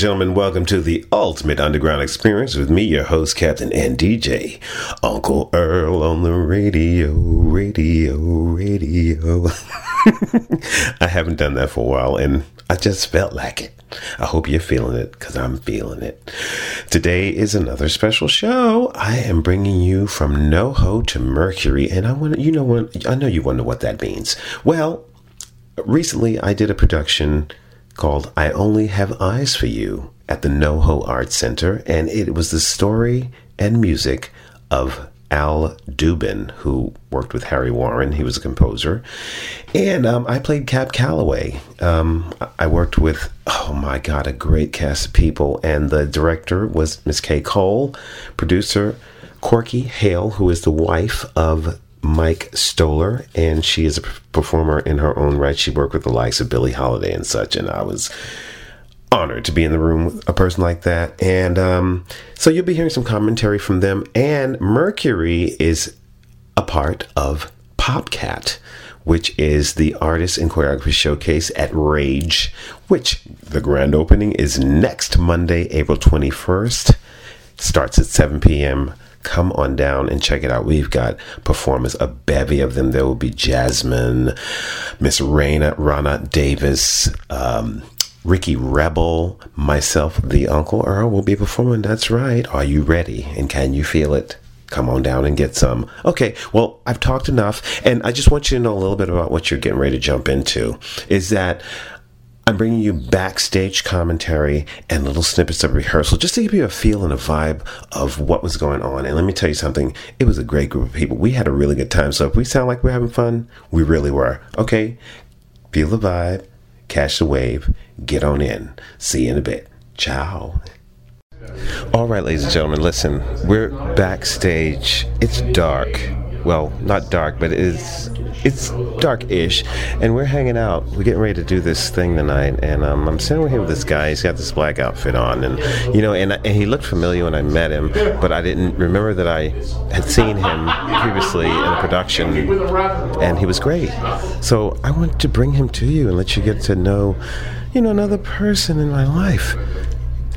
and gentlemen. Welcome to the Ultimate Underground Experience with me, your host, Captain and DJ, Uncle Earl on the radio, radio, radio. I haven't done that for a while, and I just felt like it. I hope you're feeling it, because I'm feeling it. Today is another special show. I am bringing you from NoHo to Mercury, and I want you know what I know you wonder what that means. Well, recently I did a production called I Only Have Eyes for You at the NoHo Art Center, and it was the story and music of Al Dubin, who worked with Harry Warren. He was a composer. And um, I played Cab Calloway. Um, I worked with, oh my God, a great cast of people. And the director was Miss Kay Cole, producer Corky Hale, who is the wife of Mike Stoller, and she is a performer in her own right. She worked with the likes of Billie Holiday and such, and I was honored to be in the room with a person like that. And um, so you'll be hearing some commentary from them. And Mercury is a part of PopCat, which is the artist and choreography showcase at Rage, which the grand opening is next Monday, April 21st. Starts at 7 p.m come on down and check it out. We've got performers, a bevy of them. There will be Jasmine, Miss Raina, Rana Davis, um, Ricky Rebel, myself, the Uncle Earl will be performing. That's right. Are you ready? And can you feel it? Come on down and get some. Okay, well, I've talked enough, and I just want you to know a little bit about what you're getting ready to jump into. Is that I'm bringing you backstage commentary and little snippets of rehearsal just to give you a feel and a vibe of what was going on. And let me tell you something, it was a great group of people. We had a really good time. So if we sound like we're having fun, we really were. Okay, feel the vibe, catch the wave, get on in. See you in a bit. Ciao. All right, ladies and gentlemen, listen, we're backstage. It's dark. Well, not dark, but it's it's dark-ish, and we're hanging out. We're getting ready to do this thing tonight, and um, I'm sitting him with this guy. He's got this black outfit on, and you know, and, and he looked familiar when I met him, but I didn't remember that I had seen him previously in a production, and he was great. So I want to bring him to you and let you get to know, you know, another person in my life.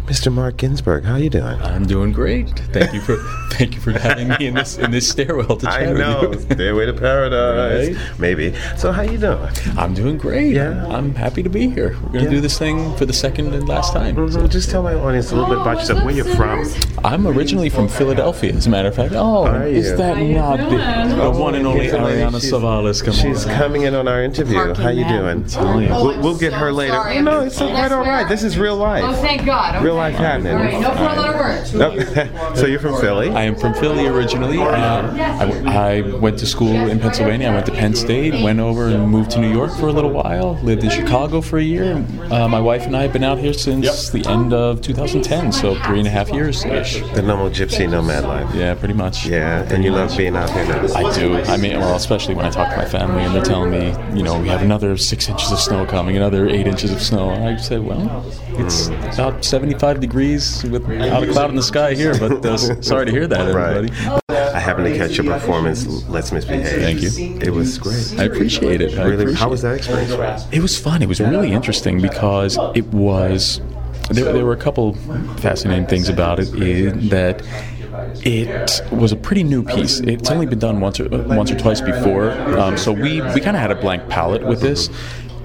Mr. Mark Ginsburg, how are you doing? I'm doing great. Thank you for thank you for having me in this in this stairwell to chat I know, with you. stairway to paradise, Right? maybe. So how you doing? I'm doing great. Yeah. I'm happy to be here. We're gonna Yeah. do this thing for the second and last time. Mm-hmm. So just tell my audience a little bit about yourself, where you're from. I'm originally from Philadelphia, as a matter of fact. Oh, Are is that not the, the one and only Here's a lady. Ariana She's- Savalas coming? She's coming in on our interview. How you doing? telling you. We'll, we'll get her later. Sorry, no, I'm- it's all right, all right. This is real life. Oh, thank God. Okay. Real life happening. All right, no four letter words. Nope. so you're from Philly? I am from Philly originally. Uh, I, I went to school in Pennsylvania. I went to Penn State, went over and moved to New York for a little while, lived in Chicago for a year. Uh, my wife and I have been out here since the end of 2010, so three and a half years ish. The normal gypsy nomad life. Yeah, pretty much. Yeah, and you love being out here now. I do. I mean, well, especially when I talk to my family and they're telling me, you know, we have another six inches of snow coming, another eight inches of snow. I say, well, it's about 75 degrees without a cloud in the sky here, but uh, sorry to hear that, Right. everybody. I happened to catch your performance. Let's misbehave. Thank you. It was great. I appreciate it. I Really, appreciate how was that experience? It was fun. It was really interesting because it was. There, there were a couple fascinating things about it. In that it was a pretty new piece. It's only been done once or once or twice before, um, so we we kind of had a blank palette with this.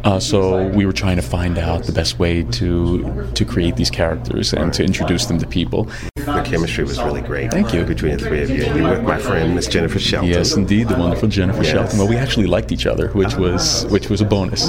Uh, so we were trying to find out the best way to to create these characters and to introduce them to people. The chemistry was really great. Thank you. Between the three of you. You with my friend, Miss Jennifer Shelton. Yes, indeed, the wonderful Jennifer Yes. Shelton. Well, we actually liked each other, which was which was a bonus.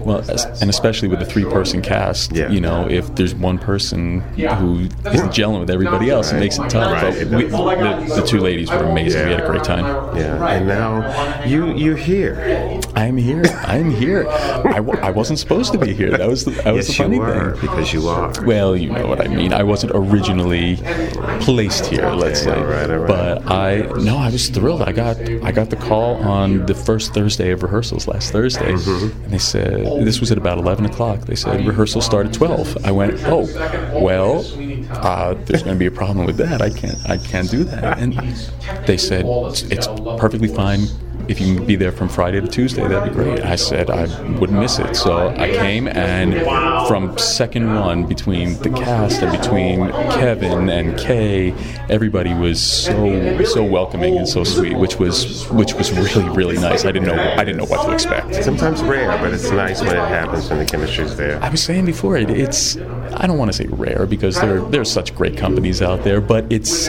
Well, and especially with the three-person cast, Yeah. you know, if there's one person who isn't gelling with everybody else, it makes it tough. Right. We, the, the two ladies were amazing. We had a great time. Yeah, and now you you're here. I'm here. I'm here. I, w- I wasn't supposed to be here. That was the, that was yes, the funny you were thing. because you are. Well, you know what I mean. I wasn't originally placed here, let's say. all right, all right. But I no, I was thrilled. I got I got the call on the first Thursday of rehearsals last Thursday, Mm-hmm. and they said this was at about eleven o'clock. They said rehearsal started twelve. I went, oh, well, uh, there's going to be a problem with that. I can't I can't do that. And they said it's, it's perfectly fine. If you can be there from Friday to Tuesday, that'd be great. I said I wouldn't miss it, so I came, and from second one between the cast and between Kevin and Kay, everybody was so so welcoming and so sweet, which was which was really really nice. I didn't know I didn't know what to expect. Sometimes rare, but it's nice when it happens when the chemistry's there. I was saying before, it, it's I don't want to say rare because there there's such great companies out there, but it's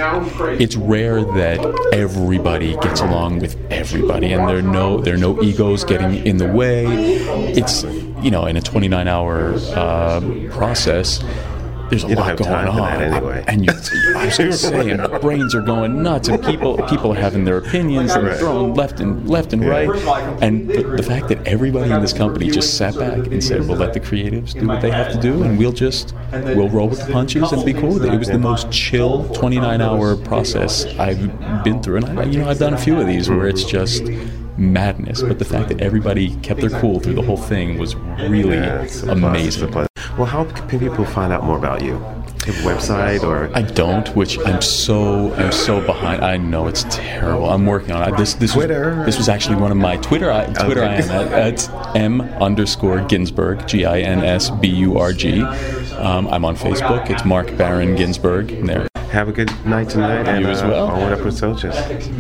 it's rare that everybody gets along with everybody, and there are no there are no egos getting in the way. It's you know in a 29 hour uh, process. There's a You don't lot have going time for on, that anyway. and you, I was going to say, and brains are going nuts, and people people are having their opinions and Right. throwing left and left and right, and the, fact that everybody in this company just sat back and said, "We'll let the creatives do what they have to do, and we'll just we'll roll with the punches and be cool with it." It was the most chill 29 hour process I've been through, and I, you know I've done a few of these where it's just madness, but the fact that everybody kept their cool through the whole thing was really Yeah, it's a a amazing. Well, how can people find out more about you? You a website or I don't, which I'm so I'm so behind. I know it's terrible. I'm working on it. This this Twitter. Was, this was actually one of my Twitter. I, Twitter I Okay. am at, at m underscore Ginsburg G I N S B U R G. Um, I'm on Facebook. It's Mark Baron Ginsburg. There have a good night tonight and You as uh, well. onward up with soldiers.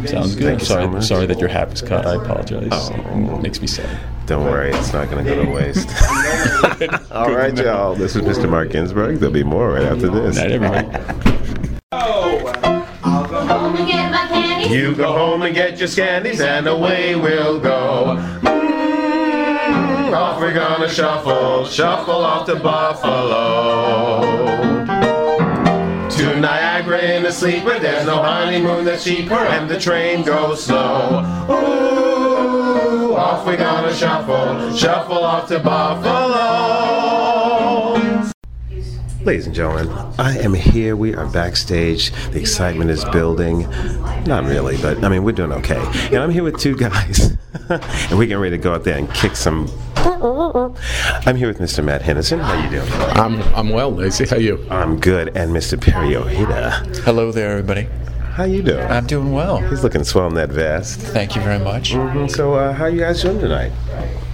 sounds good. Thank sorry, sorry that your hat was cut. I apologize. Oh. It makes me sad. Don't worry, it's not going to go to waste. All right, y'all. This is Mr. Mark Ginsburg. There'll be more right after this. Night, everyone. home and get my candy. You go home and get your scandies, and away we'll go. Mm, off we're gonna shuffle, shuffle off to Buffalo. To Niagara in a sleeper, there's no honeymoon that's cheaper, and the train goes slow. Ooh, off we gonna shuffle, shuffle off to Buffalo. Ladies and gentlemen, I am here. We are backstage. The excitement is building. Not really, but I mean, we're doing okay. And I'm here with two guys, and we're getting ready to go out there and kick some. I'm here with Mr. Matt Henerson. How you doing? I'm I'm well, Lacey. How you? I'm good. And Mr. Perry Ojeda. Hello there, everybody. How you doing? I'm doing well. He's looking swell in that vest. Thank you very much. Mhm. So, uh, how you guys doing tonight?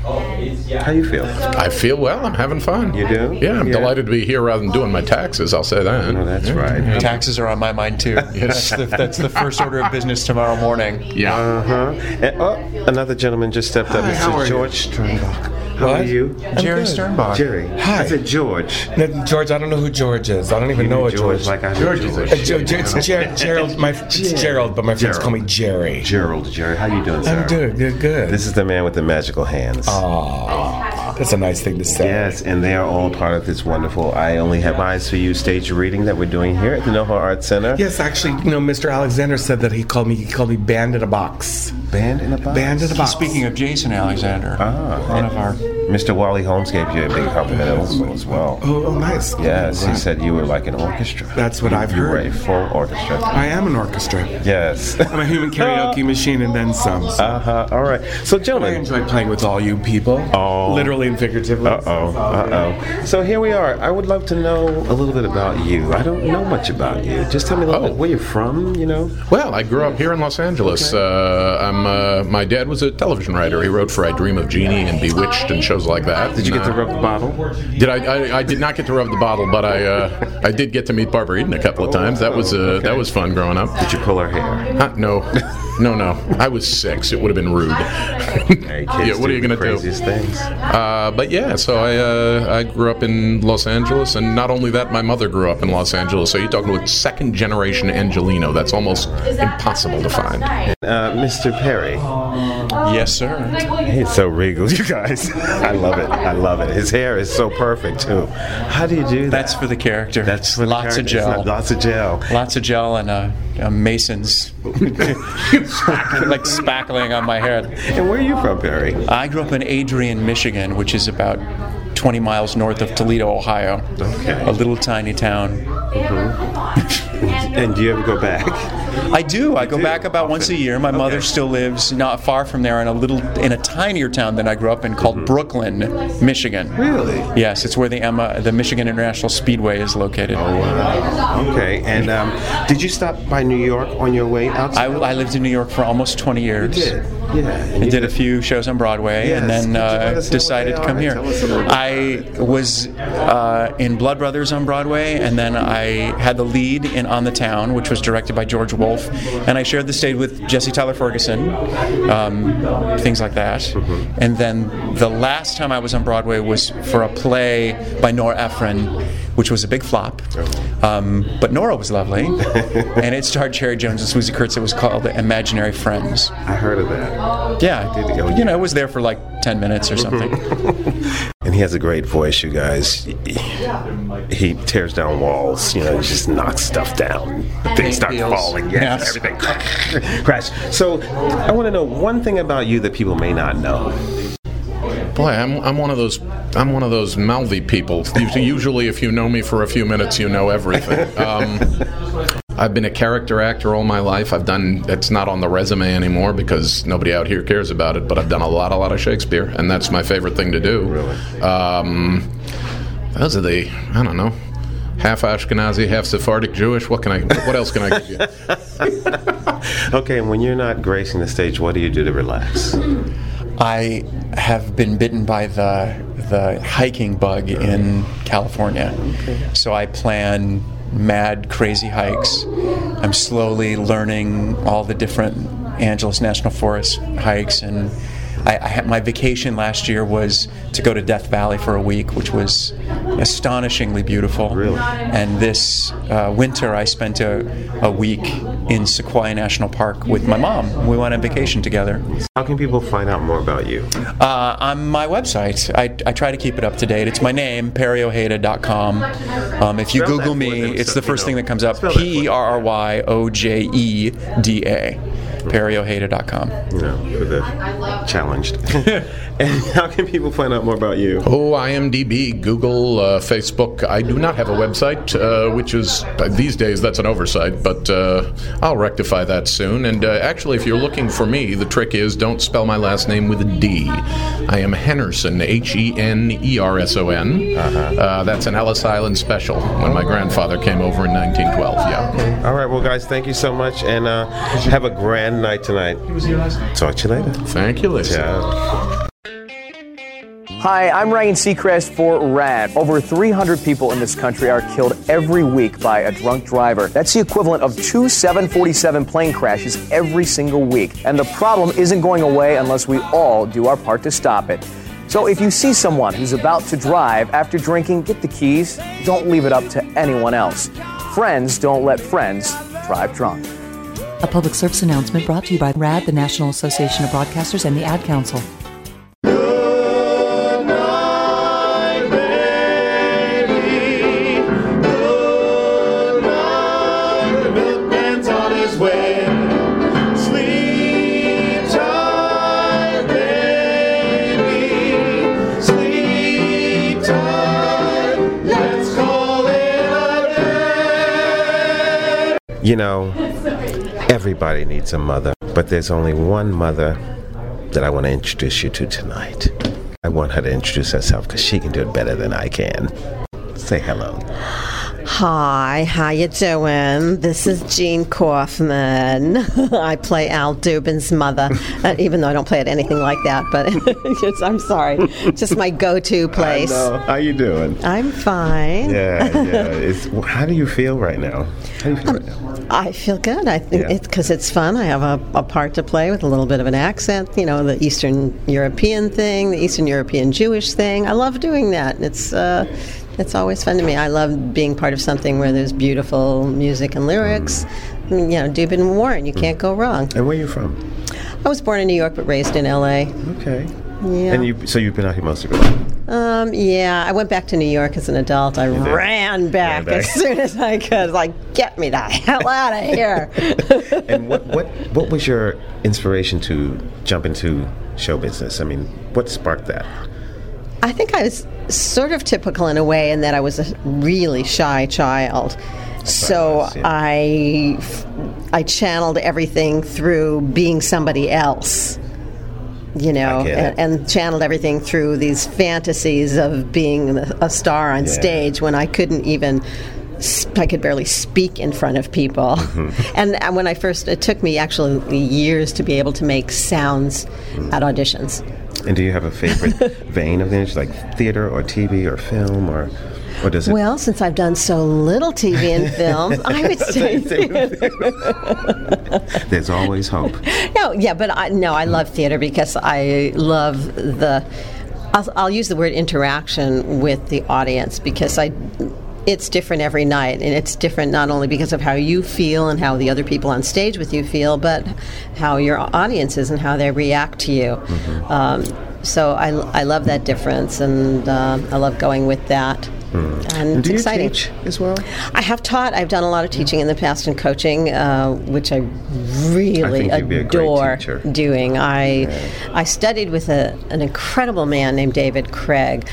How you feel? I feel well. I'm having fun. You do? Yeah, I'm Yeah. delighted to be here rather than doing my taxes. I'll say that. Oh, that's right. Taxes are on my mind too. That's the, that's the first order of business tomorrow morning. Yeah. Uh huh. Oh, another gentleman just stepped up. Hi, Mr. how are you? George Sternbach. How are What? you? Jerry good. Sternbach. Jerry. Hi. I said George. No, George, I don't know who George is. I don't even know a George, George. like I know George George. is a Uh, Ge- Ge- it's Ger- Gerald. My it's Gerald, but my friends call me Jerry. Gerald, Jerry. How are you doing, sir? I'm good. Good. Good. This is the man with the magical hands. Aw, that's a nice thing to say. Yes, and they are all part of this wonderful I Only Have Eyes for You stage reading that we're doing here at the NoHo Arts Center. Yes, actually, you know, Mr. Alexander said that he called me. He called me band in a box. Band in a box. Band in a box. Speaking of Jason Alexander, Ah. one of our Mr. Wally Holmes gave you a big compliment as well. Oh, oh, nice. Yes, he said you were like an orchestra. That's what You- I've you were heard. a full orchestra. I am an orchestra. Yes. I'm a human karaoke machine and then some. So Uh huh. All right. So, gentlemen. I enjoy playing with all you people. Oh. Literally and figuratively. Uh oh. Uh oh. So here we are. I would love to know a little bit about you. I don't know much about you. Just tell me a little Oh. bit where you're from. You know. Well, I grew up here in Los Angeles. Uh, I'm. Uh, my dad was a television writer. He wrote for I Dream of Jeannie and Bewitched and shows like that. Did you get to rub the bottle? Did I, I? I did not get to rub the bottle, but I. Uh, I did get to meet Barbara Eden a couple of times. That was. Uh, That was fun growing up. Did you pull her hair? Huh, no, no, no. I was six. It would have been rude. Hey, kids yeah, what are you gonna do? craziest things. Uh, but yeah, so I uh, I grew up in Los Angeles, and not only that, my mother grew up in Los Angeles. So you're talking about second generation Angelino. That's almost impossible to find. Uh, Mr. Perry. Yes, sir. He's so regal, you guys. I love it. I love it. His hair is so perfect too. How do you do that? That's for the character. That's for lots of character. It's gel. Lots of gel. Lots of gel and uh, uh, Mason's like spackling on my head. And where are you from, Perry? I grew up in Adrian, Michigan, which is about 20 miles north of Toledo, Ohio. Okay. A little tiny town. And do you ever go back? I do. I go do? back about once a year. My mother still lives not far from there in a little, in a tinier town than I grew up in called Brooklyn, Michigan. Mm-hmm. Really? Yes, it's where the Emma, the Michigan International Speedway is located. Oh, wow. Okay, and um, did you stop by New York on your way out? I, I lived in New York for almost 20 years. did. Yeah. and I you did a few shows on Broadway and then you uh, us know what decided to come here. Tell us a little bit. I was uh, in Blood Brothers on Broadway and then I had the lead in On the Town, which was directed by George Wolfe, and I shared the stage with Jesse Tyler Ferguson, um, things like that. Mm-hmm. And then the last time I was on Broadway was for a play by Nora Ephron, which was a big flop. Um, but Nora was lovely, and it starred Cherry Jones and Swoosie Kurtz. It was called Imaginary Friends. I heard of that. Yeah, Did he go- you know, it was there for like ten minutes or something. And he has a great voice, you guys. He tears down walls, you know, he just knocks stuff down. Things start Peels. falling, yes, Yes. everything crash. So, I want to know one thing about you that people may not know. Boy, I'm, I'm one of those I'm one of those mouthy people. Usually- if you know me for a few minutes, you know everything. Um, I've been a character actor all my life. I've done it's not on the resume anymore because nobody out here cares about it. But I've done a lot, a lot of Shakespeare, and that's my favorite thing to do. Really? Um, those are the I don't know. Half Ashkenazi, half Sephardic Jewish. What can I? What else can I give you? Okay, and when you're not gracing the stage, what do you do to relax? I have been bitten by the the hiking bug in California, so I plan mad, crazy hikes. I'm slowly learning all the different Angeles National Forest hikes, and I, I had, my vacation last year was to go to Death Valley for a week, which was astonishingly beautiful. Really? And this uh, winter, I spent a, a week in Sequoia National Park with my mom. We went on vacation together. How can people find out more about you? Uh, on my website, I, I try to keep it up to date. It's my name, perryojeda.com. Um, if you Spell Google me, it's the first you thing that comes up Spell that for P E R R Y O J E D A. perryojeda.com. You know, for the challenged. and how can people find out more about you? Oh, IMDb, Google, uh, Facebook. I do not have a website, uh, which is uh, these days that's an oversight, but uh, I'll rectify that soon. And uh, actually, if you're looking for me, the trick is don't spell my last name with a D. I am Henerson, H E N E R S O N. Uh, that's an Ellis Island special when my grandfather came over in 1912. Yeah. All right, well, guys, thank you so much, and uh, have a grand night tonight. Talk to you later. Thank you, Lisa. Ciao. Hi, I'm Ryan Seacrest for RADD. Over 300 people in this country are killed every week by a drunk driver. That's the equivalent of two 747 plane crashes every single week. And the problem isn't going away unless we all do our part to stop it. So if you see someone who's about to drive after drinking, get the keys. Don't leave it up to anyone else. Friends don't let friends drive drunk. A public service announcement brought to you by RADD, the National Association of Broadcasters, and the Ad Council. You know, everybody needs a mother, but there's only one mother that I want to introduce you to tonight. I want her to introduce herself because she can do it better than I can. Say hello. Hi, how you doing? This is Jean Kauffman. I play Al Dubin's mother, uh, even though I don't play it anything like that. But I'm sorry, just my go-to place. How you doing? I'm fine. Yeah, yeah. It's, how do you feel right now? How do you feel right now? I feel good. I think Yeah. it's because it's fun. I have a, a part to play with a little bit of an accent. You know, the Eastern European thing, the Eastern European Jewish thing. I love doing that. It's uh, it's always fun to me. I love being part of something where there's beautiful music and lyrics. I mean, you know, Dubin and Warren. You can't go wrong. And where are you from? I was born in New York but raised in L.A. Okay. Yeah. And you, so you've been out here most of your life. Um, yeah, I went back to New York as an adult. I ran back, back. as soon as I could. Like, get me the hell out of here. And what, what, what was your inspiration to jump into show business? I mean, what sparked that? I think I was sort of typical in a way in that I was a really shy child. So was, yeah. I, I channeled everything through being somebody else. You know, I get it. and, and channeled everything through these fantasies of being a a star on Yeah. stage when I couldn't even. I could barely speak in front of people, Mm-hmm. and, and when I first, it took me actually years to be able to make sounds Mm. at auditions. And do you have a favorite vein of the industry, like theater or TV or film, or or does it? Well, since I've done so little TV and film, I would say There's always hope. no, yeah, but I, no, I love theater because I love the. I'll, I'll use the word interaction with the audience because I. It's different every night, and it's different not only because of how you feel and how the other people on stage with you feel, but how your audience is and how they react to you. Um, so I, I love that difference, and uh, I love going with that. And And it's do you exciting. teach as well? I have taught. I've done a lot of teaching in the past and coaching, uh, which I really I think you'd be a great adore doing. I I studied with a, an incredible man named David Craig.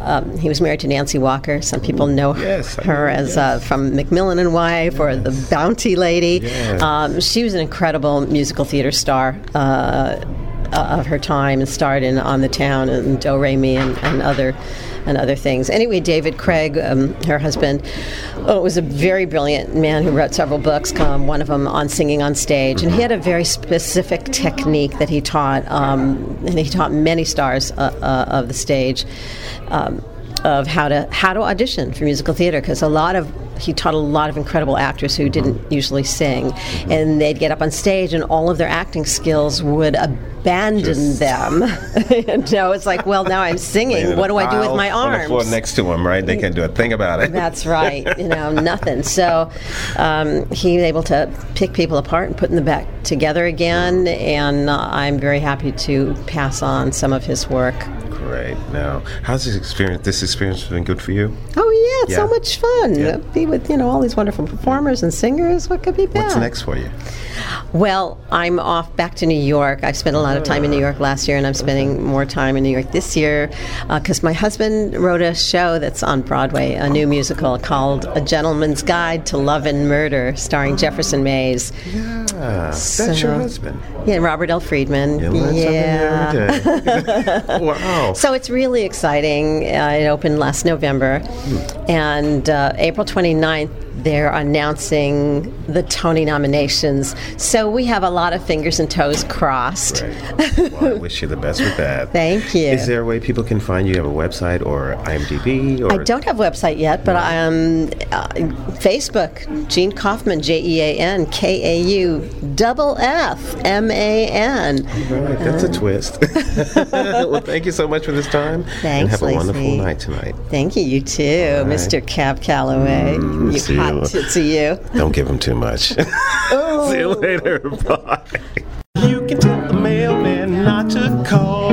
Um, he was married to Nancy Walker. Some people know Yes, I her know, as uh, from McMillan and Wife or the Bounty Lady. Yes. Um, she was an incredible musical theater star. Uh, uh, of her time and starred in On the Town and Do Re Mi and, and other and other things. Anyway, David Craig, um, her husband, oh, was a very brilliant man who wrote several books. Um, one of them on singing on stage, and he had a very specific technique that he taught, um, and he taught many stars uh, uh, of the stage. Um, of how to how to audition for musical theater because a lot of he taught a lot of incredible actors who didn't usually sing and they'd get up on stage and all of their acting skills would abandon them you know it's like well now i'm singing what do i do with my On the floor arms next to him, right? They can't do a thing about it. that's right. You know, nothing. So um, he was able to pick people apart and put them back together again. And uh, I'm very happy to pass on some of his work. Great. Now, how's this experience? This experience been good for you? Oh yeah, it's so much fun. Yeah. Be with you know all these wonderful performers and singers. What could be bad? What's next for you? Well, I'm off back to New York. I spent a lot of time in New York last year, and I'm spending more time in New York this year because my husband wrote a show that's on Broadway, a new musical called A Gentleman's Guide to Love and Murder, starring Jefferson Mays. Ah, that's your husband. Yeah, Robert L. Freedman. Yeah. something every day. wow. So it's really exciting. Uh, it opened last November. And uh, April 29th, they're announcing the Tony nominations. So we have a lot of fingers and toes crossed. Great. Well, I wish you the best with that. Thank you. Is there a way people can find you? You have a website or IMDb? Or I don't have a website yet, but um, uh, Facebook, Jean Kauffman, J E A N K A U double F M A N. Right, that's a twist. well, thank you so much for this time. and Thanks, have a wonderful night tonight. Thank you, you too, Mr. Cab Calloway. Mm, you see you. hot tits of you. Don't give him too much. Oh. See you oh. later. Bye. You can tell the mailman not to call.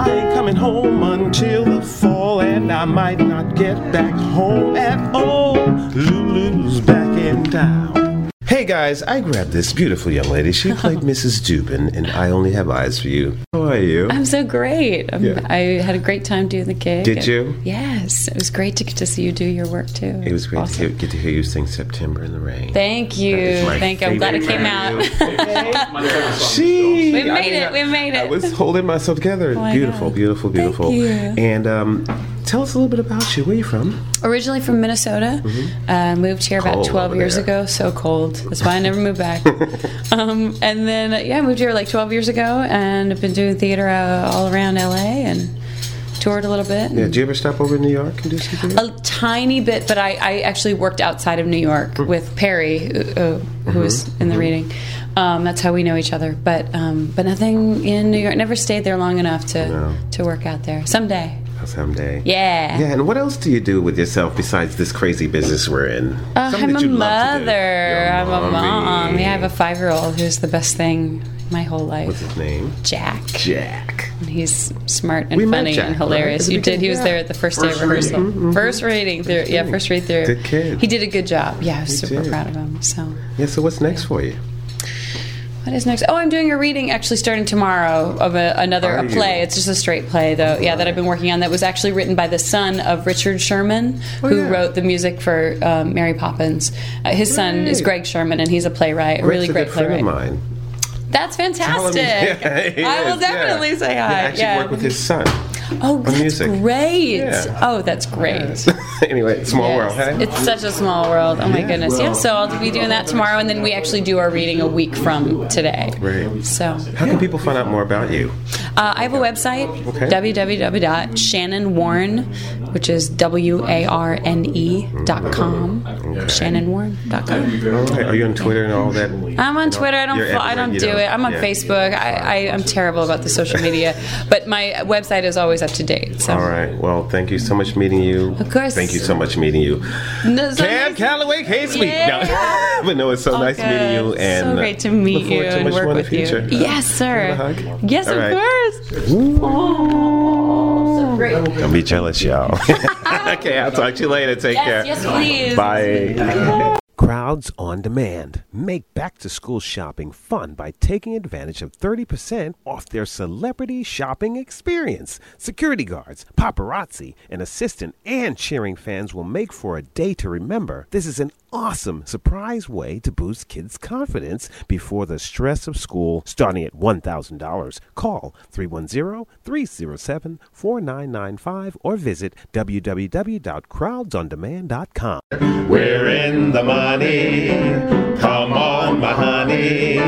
I ain't coming home until the fall, and I might not get back home at all. Lulu's back in town. Hey guys, I grabbed this beautiful young lady. She played Mrs. Dubin, and I only have eyes for you. How are you? I'm so great. Um, Yeah. I had a great time doing the gig. Did you? Yes, it was great to get to see you do your work too. It was great Awesome. to hear, get to hear you sing "September in the Rain." Thank you. That is my Thank you. I'm glad it came out. She, We I made mean, it. We made it. I was holding myself together. Oh my beautiful, God. beautiful, beautiful. And um, tell us a little bit about you. Where are you from? Originally from Minnesota, uh, moved here about Mm-hmm. 12 years there. ago. So cold. That's why I never moved back. um, and then, uh, yeah, I moved here like 12 years ago and I've been doing theater uh, all around LA and toured a little bit. Yeah, did you ever stop over in New York and do something? A tiny bit, but I, I actually worked outside of New York Mm. with Perry, uh, who was Mm-hmm. in the reading. Um, that's how we know each other. But um, but nothing in New York. Never stayed there long enough to No. to work out there. Someday. Someday. Yeah. Yeah, and what else do you do with yourself besides this crazy business we're in? Uh, I'm a you love to do. mother. I'm a mom. Yeah, I have a five year old who's the best thing my whole life. What's his name? Jack. Jack. He's smart and We funny Jack, and hilarious. The You did. He was there at the first, First day of rehearsal. reading. First reading through. Yeah, first read through. Good kid. He did a good job. Yeah, I was He super did. proud of him. So Yeah, so what's next for you? What is next? Oh, I'm doing a reading actually starting tomorrow of a, another Are a you? play. It's just a straight play though. Yeah, that I've been working on. That was actually written by the son of Richard Sherman, Oh, who wrote the music for um, Mary Poppins. Uh, his son is Greg Sherman, and he's a playwright, a really great good friend of playwright. mine. That's him- fantastic. Yeah, he I will definitely yeah. say He hi. actually yeah. worked with his son. Oh, that's music. great. Yeah. Oh, that's great. anyway, small world, hey? It's such a small world. Oh my Yeah. goodness. Yeah. So I'll be doing that tomorrow, and then we actually do our reading a week from today. Right. So How can people find out more about you? uh, I have a website, Okay. www.shannonwarne, which is W A R N E dot com. ShannonWarne dot com. Okay, Are you on Twitter and all that? I'm on Twitter. I don't. Fo- I don't do it. I'm on. Facebook. I, I am terrible about the social media, but my website is always up to date. So. All right. Well, thank you so much meeting you. Of course. Thank you so much meeting you. No, so Cab nice- Calloway, hey sweet. Yeah. No. but no, it's so Oh, nice good. meeting you and so uh, great to meet you forward to and much work in the with you. future. Yes, sir. A hug? Yes, All of right. course. Oh, so great. Don't be jealous, y'all. okay, I'll talk to you later. Take care. Yes, yes, please. Bye. Crowds on Demand. Make back to school shopping fun by taking advantage of 30% off their celebrity shopping experience. Security guards, paparazzi, an assistant, and cheering fans will make for a day to remember. This is an awesome surprise way to boost kids' confidence before the stress of school, starting at $1,000. Call 310 307 4995 or visit www.crowdsondemand.com. We're in the money. Come on, my honey.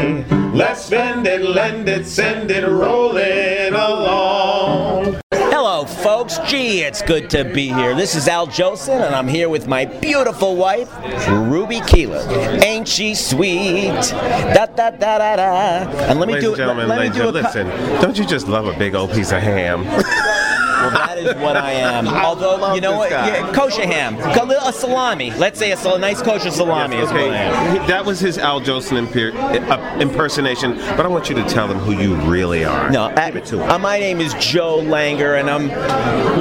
Let's spend it, lend it, send it, rolling along. Hello, folks. Gee, it's good to be here. This is Al Jolson, and I'm here with my beautiful wife, Ruby Keeler. Ain't she sweet? Da da da da da. And let me Ladies do and gentlemen, let, me do and a co- listen, don't you just love a big old piece of ham? Well, that is what I am. Although, you know what? Yeah, kosher ham. A salami. Let's say a, sal- a nice kosher salami is what I am. That was his Al Jolson imper- uh, impersonation, but I want you to tell them who you really are. No, Give it to him. uh, my name is Joe Langer, and I'm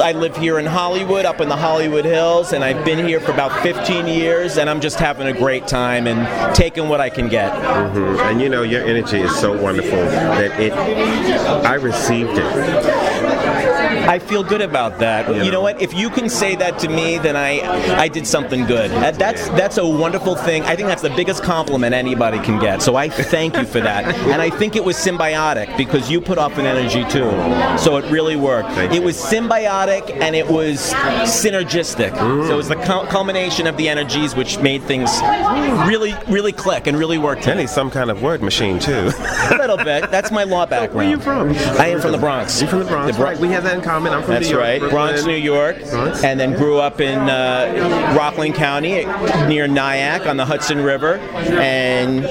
I live here in Hollywood, up in the Hollywood Hills, and I've been here for about 15 years, and I'm just having a great time and taking what I can get. Mhm. And you know, your energy is so wonderful that it. I received it. I feel good about that. You know what? If you can say that to me, then I I did something good. That's that's a wonderful thing. I think that's the biggest compliment anybody can get. So I thank you for that. And I think it was symbiotic because you put off an energy too. So it really worked. It was symbiotic and it was synergistic. Mm. So it was the cul- culmination of the energies which made things really really click and really work. And he's some kind of word machine too. a little bit. That's my law background. Where are you from? I am from the Bronx. You're from the Bronx, The Bro- right? We have that in common. I'm from That's New York. right, Brooklyn. Bronx, New York, Bronx. and then grew up in uh, Rockland County near Nyack on the Hudson River, and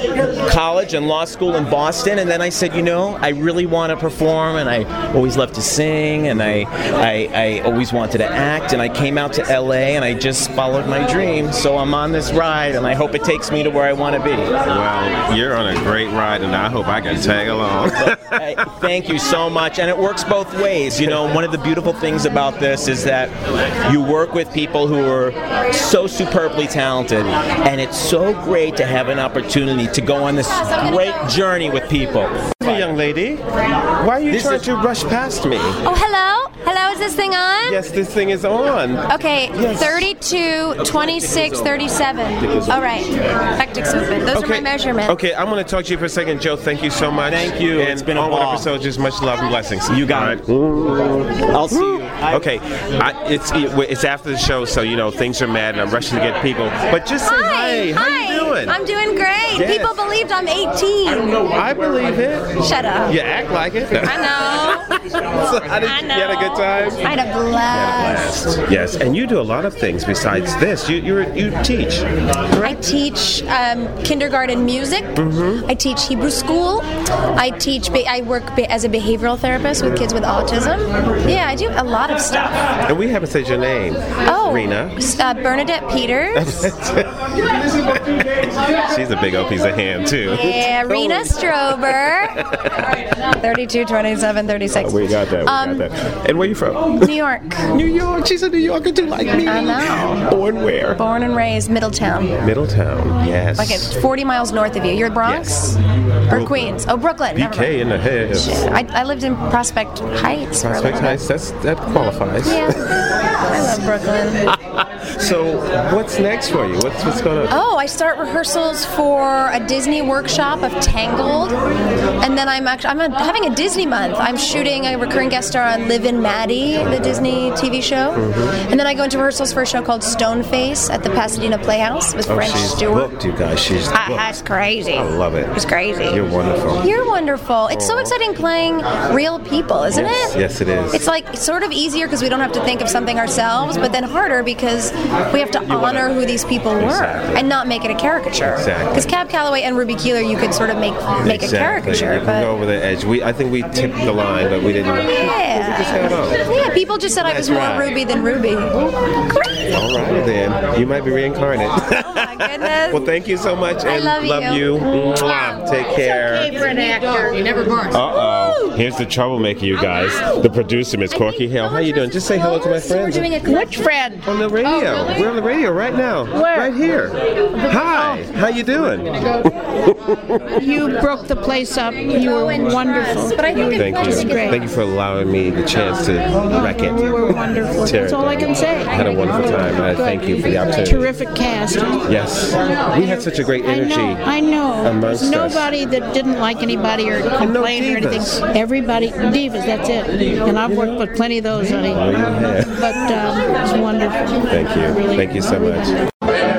college and law school in Boston. And then I said, you know, I really want to perform, and I always loved to sing, and I, I, I always wanted to act. And I came out to LA, and I just followed my dream. So I'm on this ride, and I hope it takes me to where I want to be. Well, you're on a great ride, and I hope I can tag along. Hey, thank you so much. And it works both ways. You know, one of the beautiful things about this is that you work with people who are so superbly talented, and it's so great to have an opportunity to go on this great journey with people. Hey, young lady, why are you This trying is- to rush past me? Oh, hello? Hello, is this thing on? Yes, this thing is on. Okay, 32, 26, 37. All right. Hectic movement. Those are my measurements. Okay, I'm going to talk to you for a second, Joe. Thank you so much. Thank you. And It's been a onward ball. episode, just much love and blessings. You got it. I'll see you. Okay, I, it's it's after the show, so you know things are mad, and I'm rushing to get people. But just say hi. Hi. How hi. you doing? I'm doing great. Yes. People believed I'm 18. I believe it. Shut up. You act like it. I know. so did I you know. you had a good time? I had a blast. Yes, and you do a lot of things besides this. You you you teach. I teach um, kindergarten music. Mm-hmm. I teach Hebrew school. I teach. I work as a behavioral therapist with kids with autism. Yeah, I do a lot of stuff. And we haven't said your name. Oh, Rena. Uh, Bernadette Peters. She's a big old piece of ham too. Yeah, Rena Strober. 32, 27, 36. We got that. We Um, got that. And where you from? New York. New York. She's a New Yorker too, like me. I know. Born where? Born and raised Middletown. Middletown. Yes. Like it's 40 miles north of you. You're Bronx? Or Queens? Oh, Brooklyn. BK in the head. I, I lived in Prospect Heights Prospect. Heights. That's that qualifies. Yeah. I love Brooklyn. So, what's next for you? What's what's going on? Oh, I start rehearsals for a Disney workshop of Tangled, and then I'm actually I'm having a Disney month. I'm shooting a recurring guest star on Liv and Maddie, the Disney TV show, Mm-hmm. and then I go into rehearsals for a show called Stoneface at the Pasadena Playhouse with Oh, French she's Stewart. booked, you guys. She's booked. that's crazy. I love it. It's crazy. You're wonderful. You're wonderful. It's so exciting playing real people, isn't Yes, it? yes, it is. It's like sort of easier because we don't have to think of something ourselves, but then harder because we have to honor who these people were Exactly. and not make it a caricature. Exactly. Because Cab Calloway and Ruby Keeler, you could sort of make make exactly. a caricature, You but go over the edge. We, I think we tipped the line, but we didn't. yeah, just yeah. People just said I was more right. Ruby than Ruby. Great. All right, then. You might be reincarnated. Oh my goodness. well, thank you so much. I and love you. you. Mwah. Take care. For an actor. You never barks. Uh oh. Here's the troublemaker, you guys. The producer, Miss Corky Hale. How you doing? Just say hello to my friends. Which friend? On the radio. We're on the radio right now. Where? Right here. Hi. How you doing? You broke the place up. You were wonderful. But I think Thank you. great. Thank you for allowing me the chance to wreck it. You were wonderful. Tear That's all I can say. I Had a wonderful time. I thank you for the opportunity. Terrific cast. Yes. We had such a great energy. I know. I know. amongst There's us. nobody that didn't like anybody or complain or anything. Everybody, divas. That's it. And I've worked with plenty of those, honey. Oh, you have. But um, it was wonderful. Thank you. Really. Thank you so much.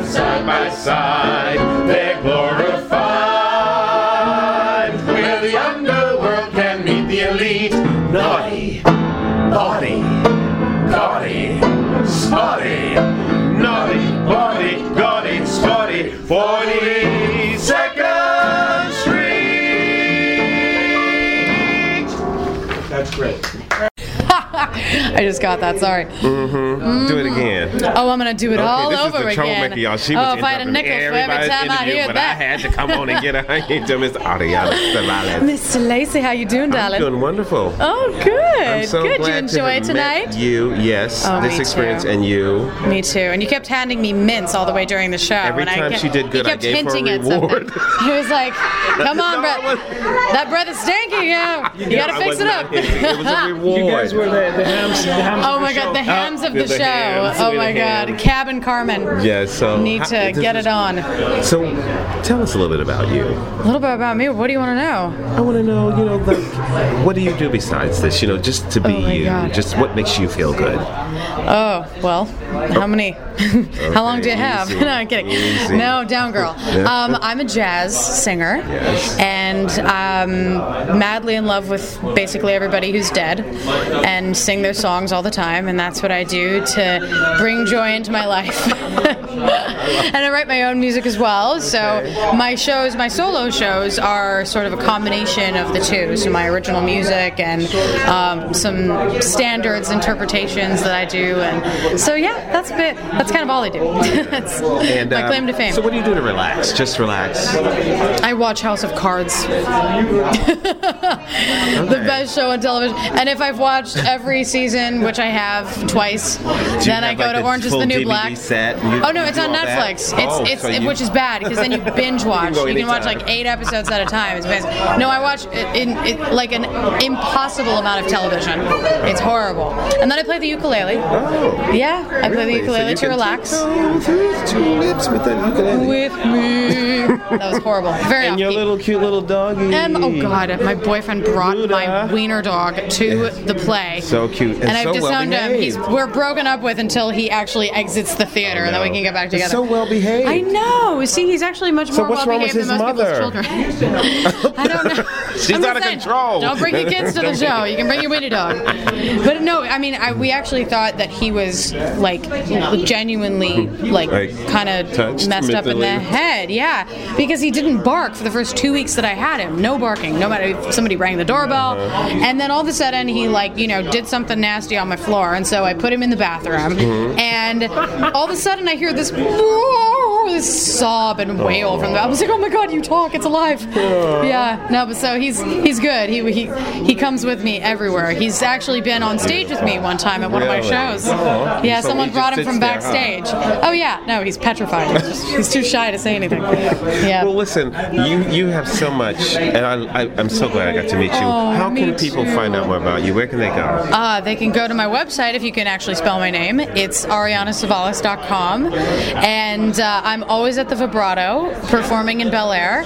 Side by side, they're glorified. I just got that. Sorry. Mm-hmm. Do it again. Oh, I'm gonna do it Okay, all this is over the troublemaker, again. y'all. She was oh, if I had a nickel for every time I interview, hear but that. I had to come on and get her into Miss Ariana Savalas. Mr. Lacey, how you doing, darling? I'm darling? doing wonderful. Oh, good. I'm so good. glad you enjoy to tonight? met you, yes. Oh, this me experience too. and you. Me too. And you kept handing me mints all the way during the show. Every and I time kept, she did good, he I kept gave her a hinting at reward. something. He was like, "Come on, breath. That breath is stinky. Yeah, you gotta I fix it up." It was a reward. You guys were the, the hams. The Oh my god, the hams of the the show. Oh my god, hams. Cabin Carmen. Yes, so Need to get it on. So, tell us a little bit about you. A little bit about me. What do you want to know? I want to know, you know, like, what do you do besides this? You know, just to be Oh you. God. Just what makes you feel good. Oh well, how many? how long do you have? easy, no, I'm kidding. easy. No, down girl. Um, I'm a jazz singer, Yes. and um, madly in love with basically everybody who's dead, and sing their songs all the time, and that's what I do to bring joy into my life. and I write my own music as well. So my shows, my solo shows, are sort of a combination of the two. So my original music and um, some standards interpretations that I do, and so yeah, that's a bit. That's kind of all I do. that's And, my um, claim to fame. So, what do you do to relax? Just relax. I watch House of Cards. the best show on television. And if I've watched every season, which I have twice, you then I go like, to Orange is the New DVD Black. set oh no, it's on all that? Netflix. Oh, it's it's so you- which is bad because then you binge watch. go You can watch like eight episodes at a time. It's amazing. No, I watch it in it, like an impossible amount of television. It's horrible. And then I play the ukulele. Oh. Yeah, I play the Really? So ukulele to relax. Two lips with the ukulele. With me. That was horrible. Very And your little cute little doggy. And oh god, my boyfriend brought Buddha. my wiener dog to the play. So cute and, and I've so disowned well him. He's we're broken up with until he actually exits the theater, and then we can get back He's together. so well behaved. I know. See, he's actually much So more well behaved than most mother? people's children. I don't know. She's I'm out of saying, control. Don't bring your kids to the show. You can bring your weenie dog. But no, I mean, I, we actually thought that he was like genuinely like, Like, kind of messed up in the head. Yeah, because he didn't bark for the first two weeks that I had him. No barking. No matter if somebody rang the doorbell, Uh-huh. and then all of a sudden he like you know did something nasty on my floor, and so I put him in the bathroom, Mm-hmm. and all of a sudden I hear this literally sob and wail from that. I was like, oh my god, you talk, it's alive. Yeah, no, but so he's he's good. He he he comes with me everywhere. He's actually been on stage with me one time at one of my Really? shows. Oh. Yeah, So someone he brought him from there, huh? backstage. Oh yeah, no, he's petrified. He's, he's too shy to say anything. Yeah. Well, listen, you you have so much, and I, I I'm so glad I got to meet you. Oh, How me can people too. find out more about you? Where can they go? Uh, they can go to my website if you can actually spell my name. It's arianasavalas.com. And uh, I'm always at the Vibrato performing in Bel Air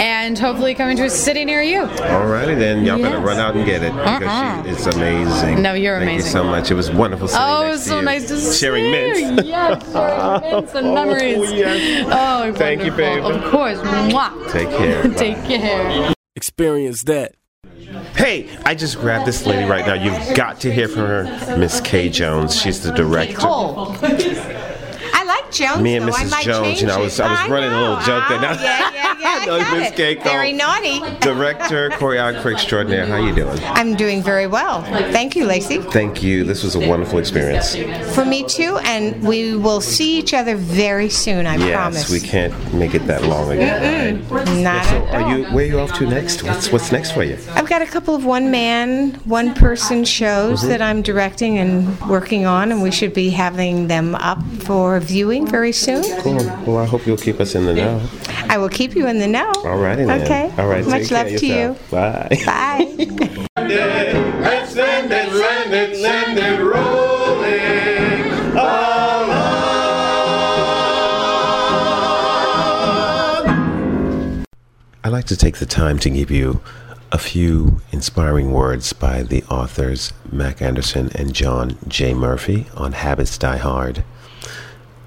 and hopefully coming to a city near you. Alrighty then, y'all better Yes. run out and get it because Uh-uh. she is amazing. No, you're Thank amazing. Thank you so much. It was wonderful sitting Oh, it next was so you. nice to see sharing you. mints. Yes, sharing mints and oh, memories. Oh, Thank you, babe. Of course. Mwah. Take care. Take care. Experience that. Hey, I just grabbed this lady right now. You've got to hear from her, Miss Kay Jones. She's the director. I Jones. Me and. I Mrs. Jones, you know, I was I was running a little joke there. Now, Yeah, yeah, yeah. I Miss. Very naughty. director, choreographer extraordinaire. How are you doing? I'm doing very well. Thank you, Lacey. Thank you. This was a wonderful experience. For me too, and we will see each other very soon. I yes, promise. we can't make it that long again. Mm-mm. Not So, at all. are you? Where are you off to next? What's What's next for you? I've got a couple of one man, one person shows Mhm. that I'm directing and working on, and we should be having them up for viewing very soon. Cool. Well, I hope you'll keep us in the know. I will keep you in the know. All righty then. Okay. All right. Much love to you. Bye. Bye. Let's send it, send it, send it rolling along. I'd like to take the time to give you a few inspiring words by the authors Mac Anderson and John J. Murphy on Habits Die Hard.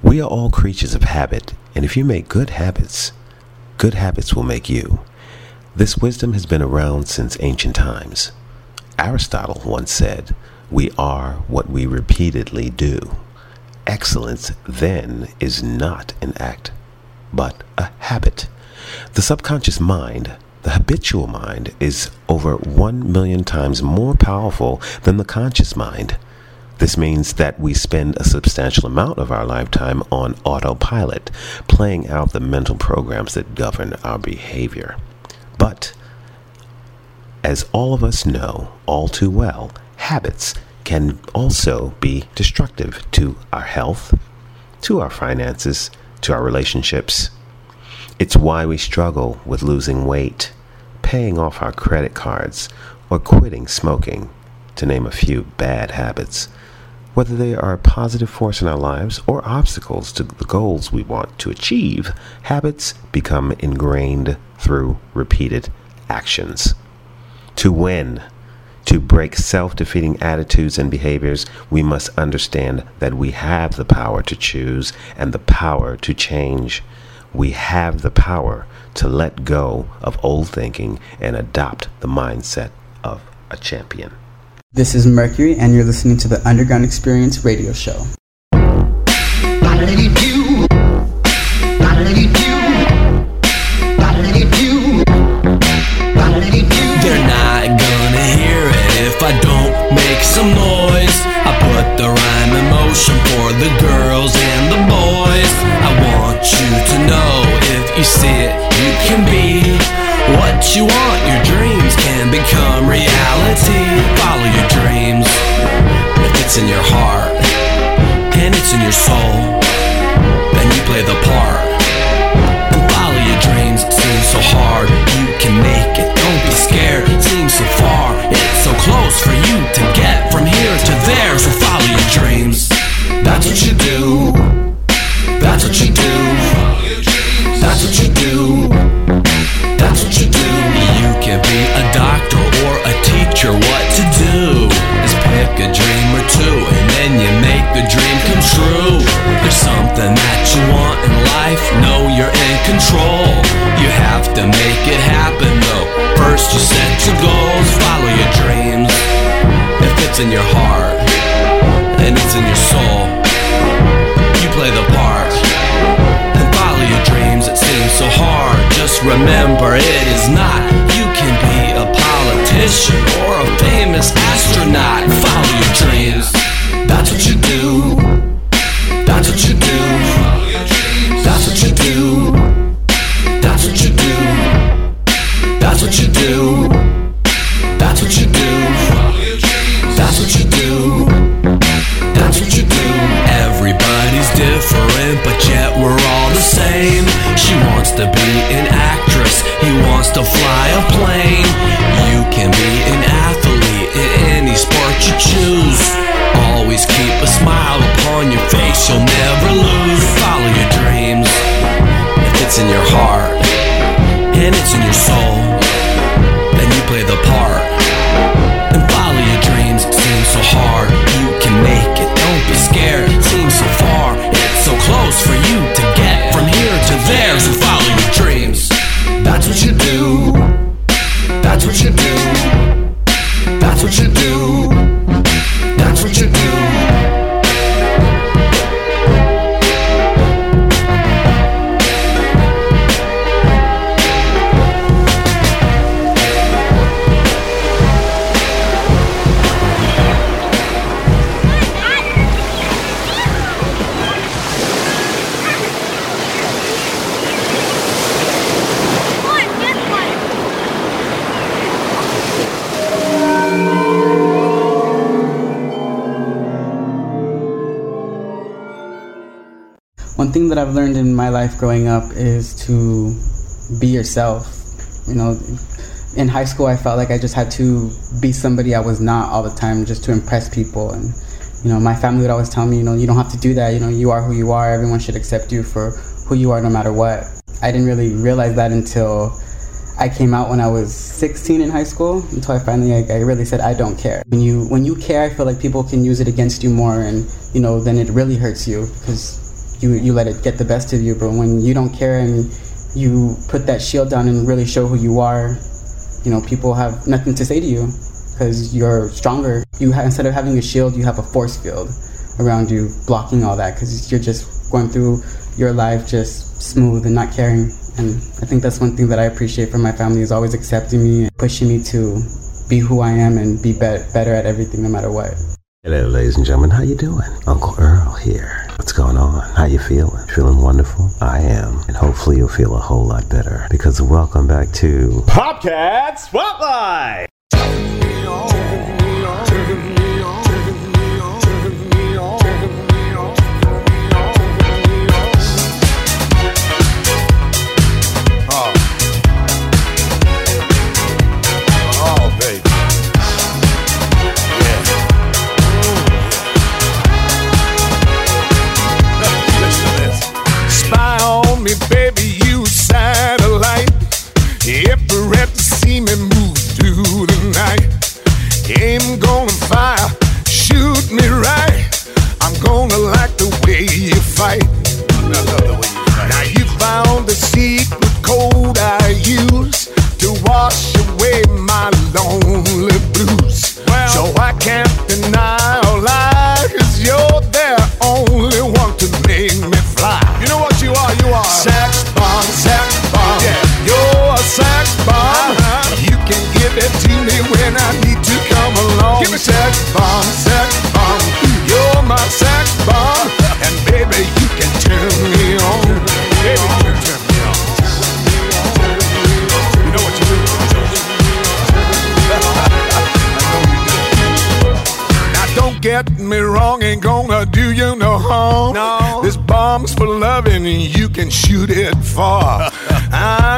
We are all creatures of habit, and if you make good habits, good habits will make you. This wisdom has been around since ancient times. Aristotle once said, We are what we repeatedly do. Excellence, then, is not an act, but a habit. The subconscious mind, the habitual mind, is over one million times more powerful than the conscious mind. This means that we spend a substantial amount of our lifetime on autopilot, playing out the mental programs that govern our behavior. But, as all of us know all too well, habits can also be destructive to our health, to our finances, to our relationships. It's why we struggle with losing weight, paying off our credit cards, or quitting smoking, to name a few bad habits. Whether they are a positive force in our lives or obstacles to the goals we want to achieve, habits become ingrained through repeated actions. To win, to break self defeating attitudes and behaviors, we must understand that we have the power to choose and the power to change. We have the power to let go of old thinking and adopt the mindset of a champion. This is Mercury, and you're listening to the Underground Experience radio show. They're not gonna hear it if I don't make some noise. I put the rhyme in motion for the girls and the boys. I want you to know if you see it, you can be what you want. Your dreams can become reality. Follow your dreams if it's in your heart and it's in your soul. Then you play the part. Thing that I've learned in my life growing up is to be yourself. You know, in high school, I felt like I just had to be somebody I was not all the time just to impress people. And, you know, my family would always tell me, you know, you don't have to do that. You know, you are who you are. Everyone should accept you for who you are no matter what. I didn't really realize that until I came out when I was 16 in high school. Until I finally, I, I really said, I don't care. When you when you care, I feel like people can use it against you more, and you know, then it really hurts you because you you let it get the best of you. But when you don't care and you put that shield down and really show who you are, you know, people have nothing to say to you because you're stronger. You ha- instead of having a shield, you have a force field around you blocking all that because you're just going through your life just smooth and not caring. And I think that's one thing that I appreciate from my family is always accepting me and pushing me to be who I am and be, be- better at everything no matter what. Hello, ladies and gentlemen. How you doing? Uncle Earl here. What's going on? How you feeling? Feeling wonderful? I am, and hopefully you'll feel a whole lot better because welcome back to Popcat Spotlight.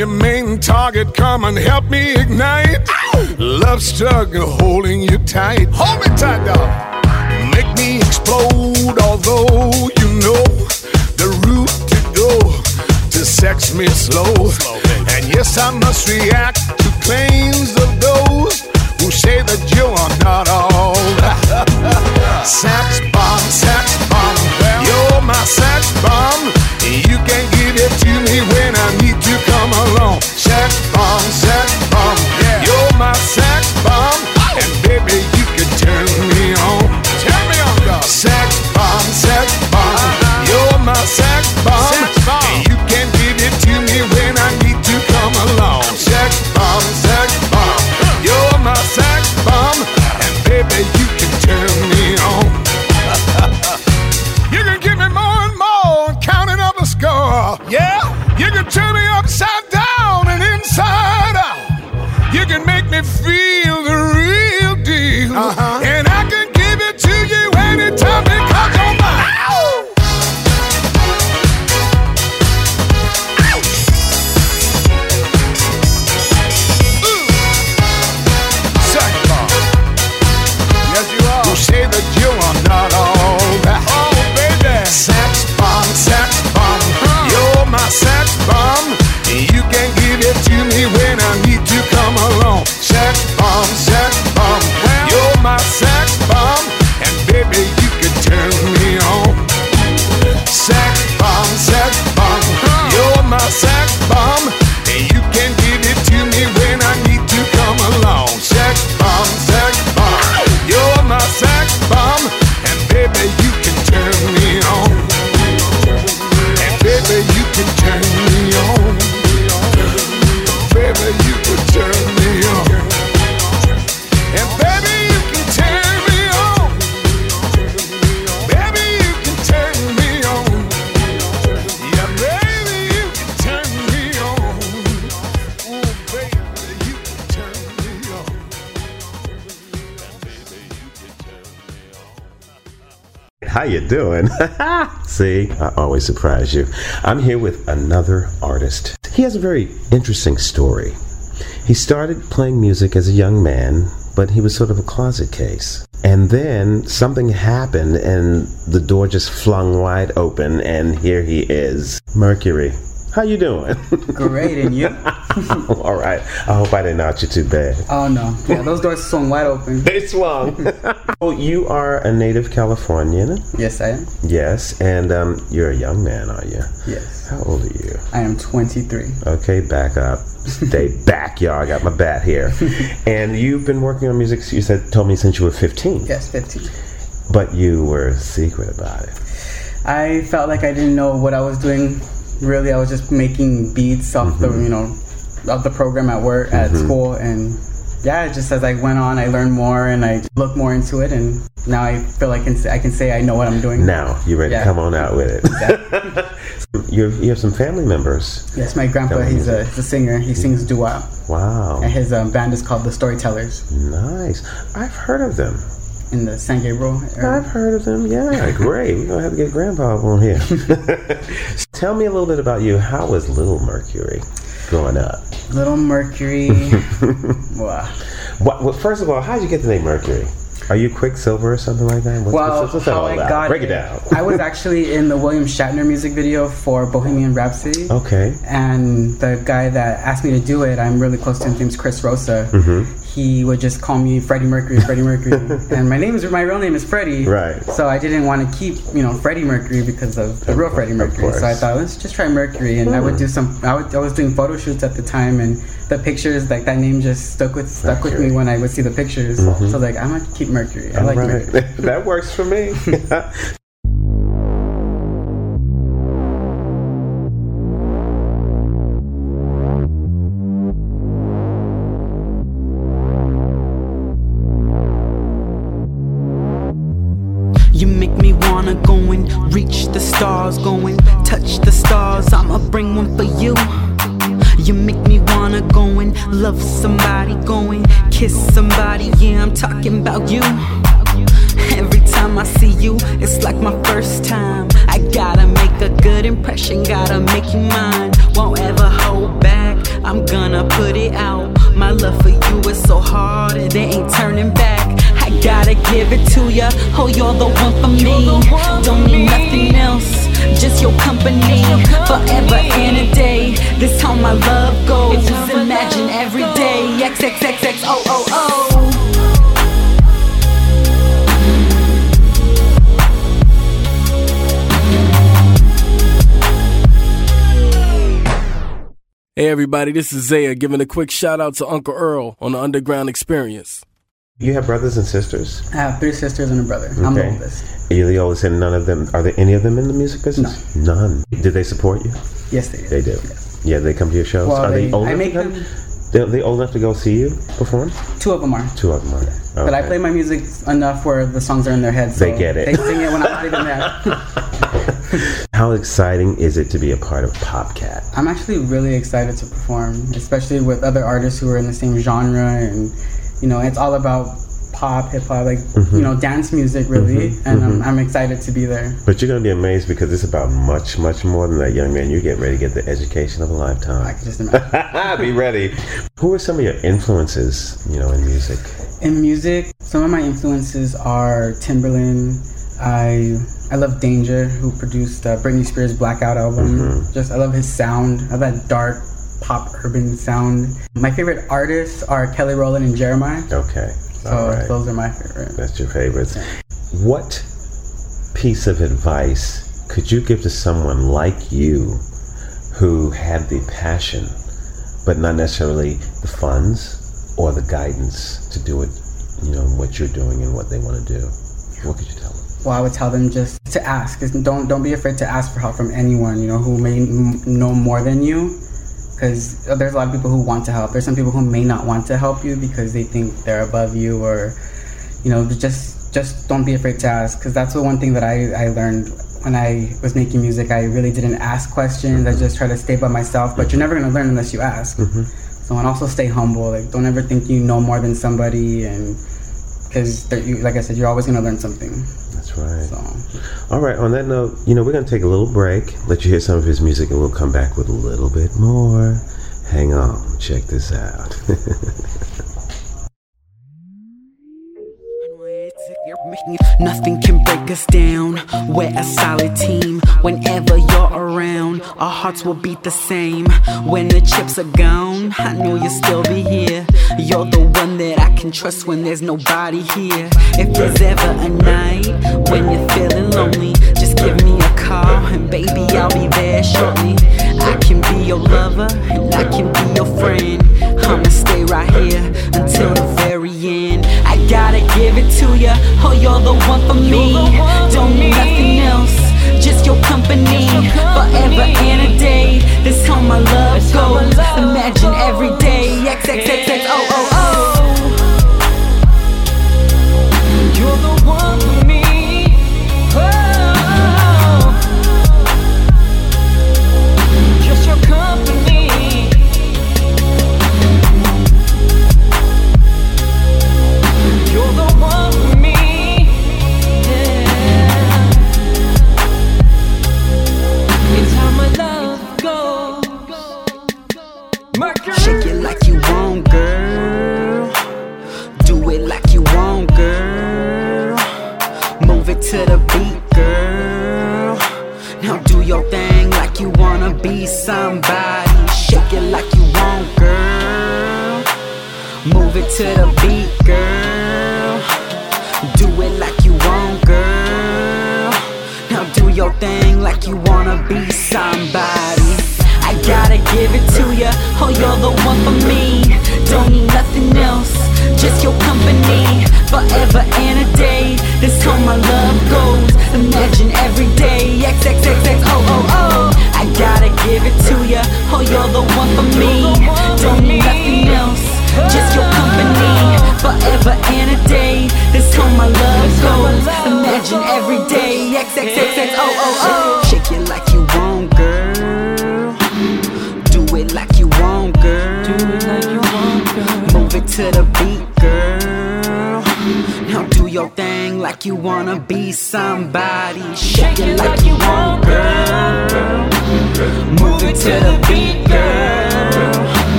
Your main target, come and help me ignite. Love struggle holding you tight. Hold me tight, dog. Make me explode, although you know the route to go to sex me slow. And yes, I must react to claims of those who say that you are not all. sex bomb, sex bomb. You're my sex bomb. You can surprise you. I'm here with another artist. He has a very interesting story. He started playing music as a young man, but he was sort of a closet case. And then something happened and the door just flung wide open and here he is. Mercury. How you doing? Great, and you? All right. I hope I didn't knock you too bad. Oh no, yeah, those doors swung wide open. They swung. oh, you are a native Californian. Yes, I am. Yes, and um, you're a young man, are you? Yes. How old are you? I am 23. Okay, back up. Stay back, y'all. I got my bat here. and you've been working on music. You said told me since you were 15. Yes, 15. But you were secret about it. I felt like I didn't know what I was doing. Really, I was just making beats off Mm-hmm. the you know of the program at work at Mhm. school, and yeah, just as I went on, I learned more and I looked more into it, and now I feel like I can say, I can say I know what I'm doing. Now you ready Yeah. to come on out with it? you you have some family members. Yes, my grandpa, he's a, he's a singer. He sings doo-wop. Wow. And his um, band is called The Storytellers. Nice. I've heard of them. In the San Gabriel area. I've heard of them. Yeah, great. We're gonna have to get Grandpa on here. Tell me a little bit about you. How was Little Mercury growing up? Little Mercury. wow. What, what, first of all, how did you get the name Mercury? Are you Quicksilver or something like that? What's, Well, what's, what's that how I about? got Break it down. I was actually in the William Shatner music video for Bohemian Rhapsody. Okay. And the guy that asked me to do it, I'm really close to him. His name's Chris Rosa. Mhm. He would just call me Freddie Mercury, Freddie Mercury, and my name is my real name is Freddie. Right. So I didn't want to keep you know Freddie Mercury because of the real Freddie Mercury. So I thought let's just try Mercury, and I would Hmm. do some. I, would, I was doing photo shoots at the time, and the pictures like that name just stuck with stuck with me when I would see the pictures. Mhm. So like I'm gonna keep Mercury. I All like right. Mercury. that works for me. You make me wanna go and reach the stars, go and touch the stars. I'ma bring one for you. You make me wanna go and love somebody, go and kiss somebody. Yeah, I'm talking about you. Every time I see you, it's like my first time. I gotta make a good impression, gotta make you mine. Won't ever hold back, I'm gonna put it out. My love for you is so hard, and there ain't turning back. I gotta give it to ya. Oh, you're the one for me. Don't need nothing else, just your company. Forever and a day, this how my love goes. Just imagine every day. XXXX, Hey everybody, this is Zaya giving a quick shout out to Uncle Earl on the Underground Experience. you have brothers and sisters. I have three sisters and a brother. I'm the Okay. oldest. Are you the oldest, and none of them are there any of them in the music business? None. Did they support you? Yes, they do. They do. Yeah, they come to your shows. Well, are they, they- old I make to come? them- They're, they old enough to go see you perform? Two of them are. Two of them are. But I play my music enough where the songs are in their heads. So They get it. They sing it when I'm not even there. How exciting is it to be a part of PopCat? I'm actually really excited to perform, especially with other artists who are in the same genre, and you know, it's all about pop, hip hop, like Mhm. you know, dance music, really. Mhm, And I'm, mhm. I'm excited to be there. But you're to be amazed because it's about much, much more than that, young man. You're getting ready to get the education of a lifetime. I can just imagine. be ready. Who are some of your influences, you know, in music? In music, some of my influences are Timbaland. I I love Danja, who produced uh, Britney Spears' Blackout album. Mhm. Just I love his sound. I love that dark pop urban sound. My favorite artists are Kelly Rowland and Jeremih. Okay. So All right. those are my favorite. That's your favorites. What piece of advice could you give to someone like you who had the passion, but not necessarily the funds or the guidance to do it, you know, what you're doing and what they want to do? What could you tell them? Well, I would tell them just to ask. Don't don't be afraid to ask for help from anyone. You know who may m- know more than you, because uh, there's a lot of people who want to help. There's some people who may not want to help you because they think they're above you, or you know, just just don't be afraid to ask. Because that's the one thing that I I learned when I was making music. I really didn't ask questions. I just try to stay by myself. But you're never gonna learn unless you ask. Mm-hmm. So and also stay humble. Like don't ever think you know more than somebody, and because like I said, you're always gonna learn something. Right. All right. On that note, you know, we're going to take a little break, let you hear some of his music, and we'll come back with a little bit more. Hang on. Check this out. Nothing can break us down. We're a solid team. Whenever you're around, our hearts will beat the same. When the chips are gone, I know you'll still be here. You're the one that I can trust when there's nobody here. If there's ever a night when you're feeling lonely, just give me a call and baby, I'll be there shortly. I can be your lover and I can be your friend. I'ma stay right here until the very end. Gotta give it to ya. Oh, you're the one for me. Don't need nothing else, just your company. Forever and a day. That's how my love goes. Imagine every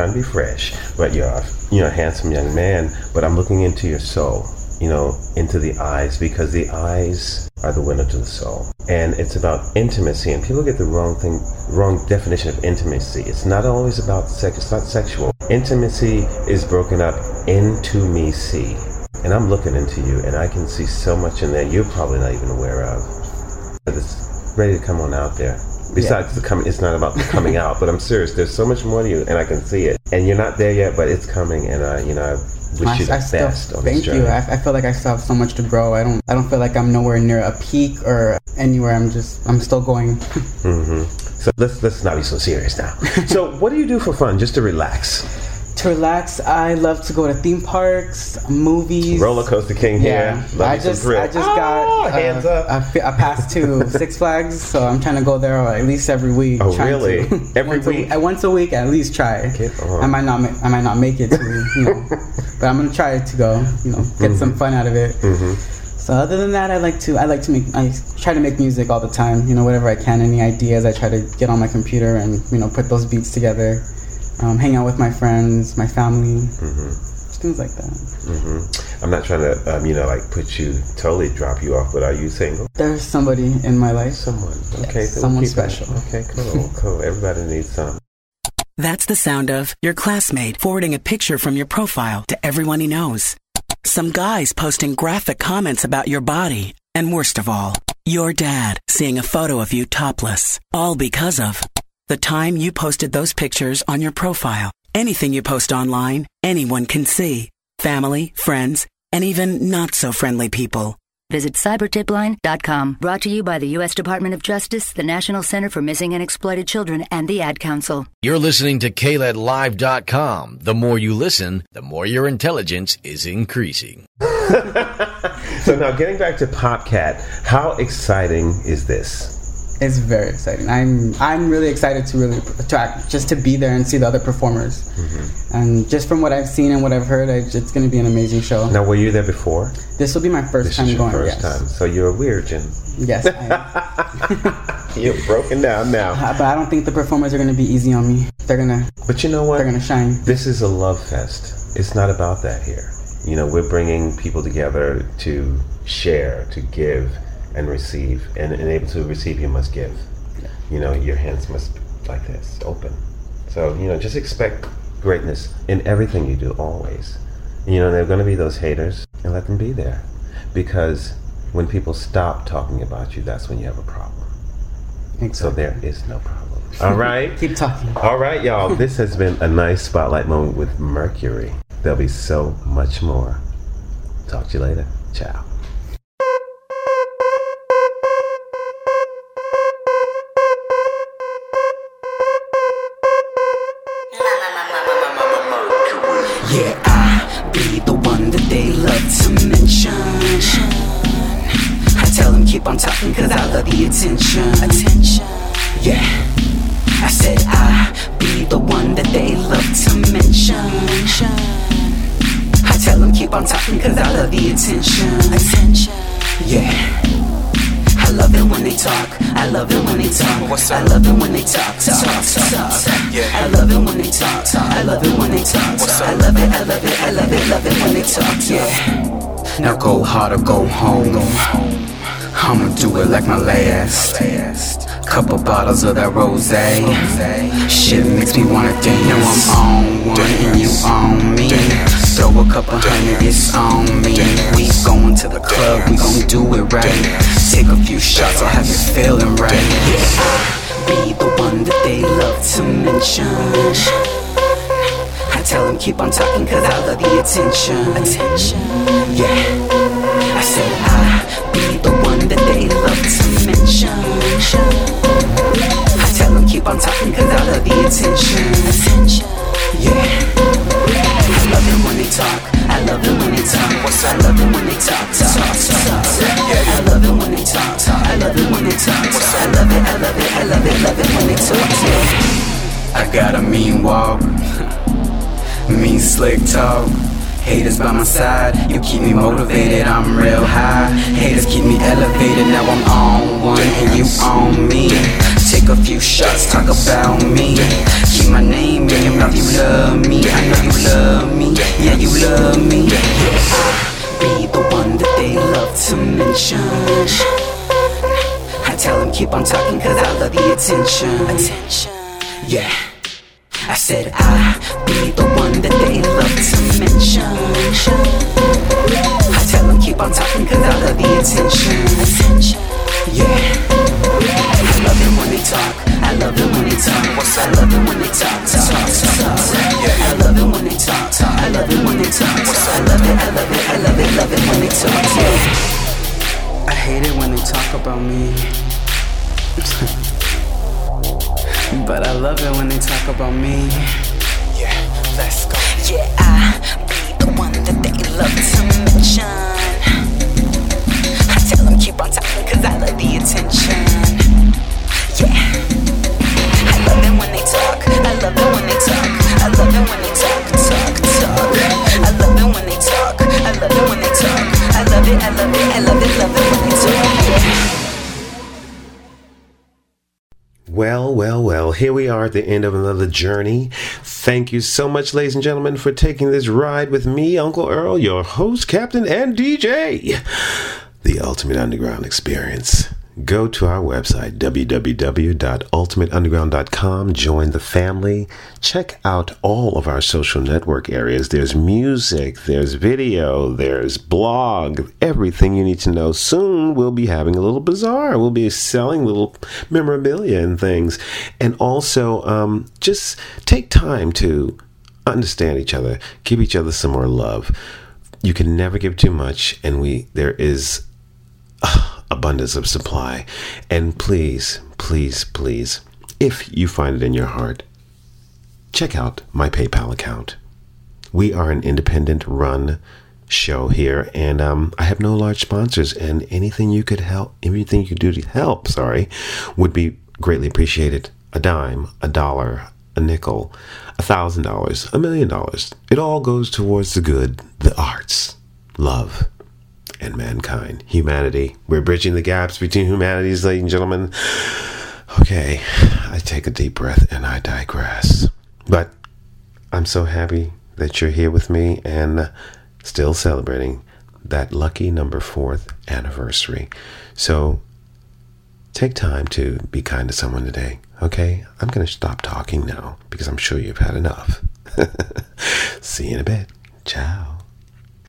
trying to be fresh, but you're, a, you know, a handsome young man. But I'm looking into your soul, you know, into the eyes, because the eyes are the window to the soul, and it's about intimacy. And people get the wrong thing, wrong definition of intimacy. It's not always about sex. It's not sexual. Intimacy is broken up into me see, and I'm looking into you, and I can see so much in there you're probably not even aware of. But it's ready to come on out there. Besides the coming, it's not about the coming out, but I'm serious. There's so much more to you, and I can see it. And you're not there yet, but it's coming. And I, you know, I wish you the I still- best on thank this journey. you. I, I feel like I still have so much to grow. I don't. I don't feel like I'm nowhere near a peak or anywhere. I'm just. I'm still going. hmm So let's let's not be so serious now. so what do you do for fun, just to relax? To relax, I love to go to theme parks, movies. Roller coaster king Yeah, here. Love I you just thrill. I just got uh, hands up. A, fi- a pass to Six Flags, so I'm trying to go there at least every week. Oh, really? to- Every once week? A, uh, once a week, at least try. on. I might not. I might not make it to you know, but I'm gonna try to go. You know, get some fun out of it. Mm-hmm. So other than that, I like to I like to make I try to make music all the time. You know, whatever I can, any ideas, I try to get on my computer and you know put those beats together. Um, hang out with my friends, my family, things like that. hmm I'm not trying to, um, you know, like put you totally drop you off, but are you single? There's somebody in my life. Someone. Okay, Yes, so someone keep it- special. Okay, cool, cool. Everybody needs some. That's the sound of your classmate forwarding a picture from your profile to everyone he knows. Some guys posting graphic comments about your body. And worst of all, your dad seeing a photo of you topless. All because of the time you posted those pictures on your profile. Anything you post online, anyone can see. Family, friends, and even not so friendly people. Visit cybertipline.com. Brought to you by the U.S. Department of Justice, the National Center for Missing and Exploited Children, and the Ad Council. You're listening to KLEDlive.com. The more you listen, the more your intelligence is increasing. So now getting back to Popcat, how exciting is this? It's very exciting. I'm I'm really excited to really to act, just to be there and see the other performers. Mm-hmm. And just from what I've seen and what I've heard, I, it's going to be an amazing show. Now, were you there before? This will be my first This time is your going. first yes. time, so you're a weird, Jim. Yes, I am. You're broken down now. Uh, but I don't think the performers are going to be easy on me. They're gonna. But you know what? They're gonna shine. This is a love fest. It's not about that here. You know, we're bringing people together to share, to give, and receive. And, and able to receive, you must give. You know, your hands must be like this, open. So you know, just expect greatness in everything you do, always. You know, there are going to be those haters, and let them be there, because when people stop talking about you, that's when you have a problem. So there is no problem. All right. Keep talking. All right, y'all. This has been a nice spotlight moment with Mercury. There'll be so much more. Talk to you later. Ciao. Be the one that they love to mention. I tell them keep on talking cause I love the attention. Attention. Yeah. I said I be the one that they love to mention. I tell them keep on talking cause I love the attention. Attention. Yeah. I love it when they talk. I love it when they talk. I love it when they talk, talk, talk, talk. Yeah. I love it when they talk. I love it when they talk. What's up? I love it, I love it, I love it, love it when they talk. Yeah. Now go hard or go home. I'ma do it like my last. Couple bottles of that rose. Shit makes me wanna dance. Now I'm on one and you on me. Throw a couple hundred, it's on me. We going to the club, we gon' do it right. Take a few shots, I'll have you feeling right. Yeah, I be the one that they love to mention. I tell them keep on talking cause I love the attention. Attention. Yeah. I said I be the one that they love to mention. I tell them keep on talking cause I love the attention. Attention. Yeah. Talk. I love it when they talk. I love it when they talk. Talk, talk. I love it when they talk. I love it when they talk. I love it, I love it, I love it, love it when they talk. I got a mean walk, mean slick talk. Haters by my side, you keep me motivated, I'm real high. Haters keep me elevated, now I'm on one and you on me. Take a few shots, talk about me. My name in your mouth, you love me. I know you love me, yeah, you love me. Be the one that they love to mention. I tell them keep on talking cause I love the attention. Attention. Yeah. I said I be the one that they love to mention. I tell them keep on talking cause I love the attention. Attention. Yeah. I love it when they talk. I love it when they talk. I love it when they talk. Talk, talk, talk. I love it when they talk. I love it when they talk. I love it, I love it, I love it, love it when they talk. Yeah. I hate it when they talk about me. But I love it when they talk about me. Yeah, let's go. Yeah, I be the one that they love to mention. Keep on talking cause I love the attention. Yeah. I love it when they talk. I love it when they talk. I love it when they talk, talk, talk. I love it when they talk. I love it when they talk. I love it, I love it, I love it, love it when they talk. Well, well, well, here we are at the end of another journey. Thank you so much, ladies and gentlemen, for taking this ride with me, Uncle Earl, your host, captain, and DJ. The Ultimate Underground Experience. Go to our website, www.ultimateunderground.com. Join the family. Check out all of our social network areas. There's music, there's video, there's blog, everything you need to know. Soon we'll be having a little bazaar. We'll be selling little memorabilia and things. And also, um, just take time to understand each other, give each other some more love. You can never give too much, and we there is abundance of supply. And please, please, please, if you find it in your heart, check out my PayPal account. We are an independent run show here, and um, I have no large sponsors. And anything you could help, anything you could do to help, sorry, would be greatly appreciated. A dime, a dollar, a nickel, a thousand dollars, a million dollars. It all goes towards the good, the arts, love, and mankind, humanity. We're bridging the gaps between humanities, ladies and gentlemen. Okay, I take a deep breath and I digress. But I'm so happy that you're here with me and still celebrating that lucky number fourth anniversary. So take time to be kind to someone today, okay? I'm going to stop talking now because I'm sure you've had enough. See you in a bit. Ciao.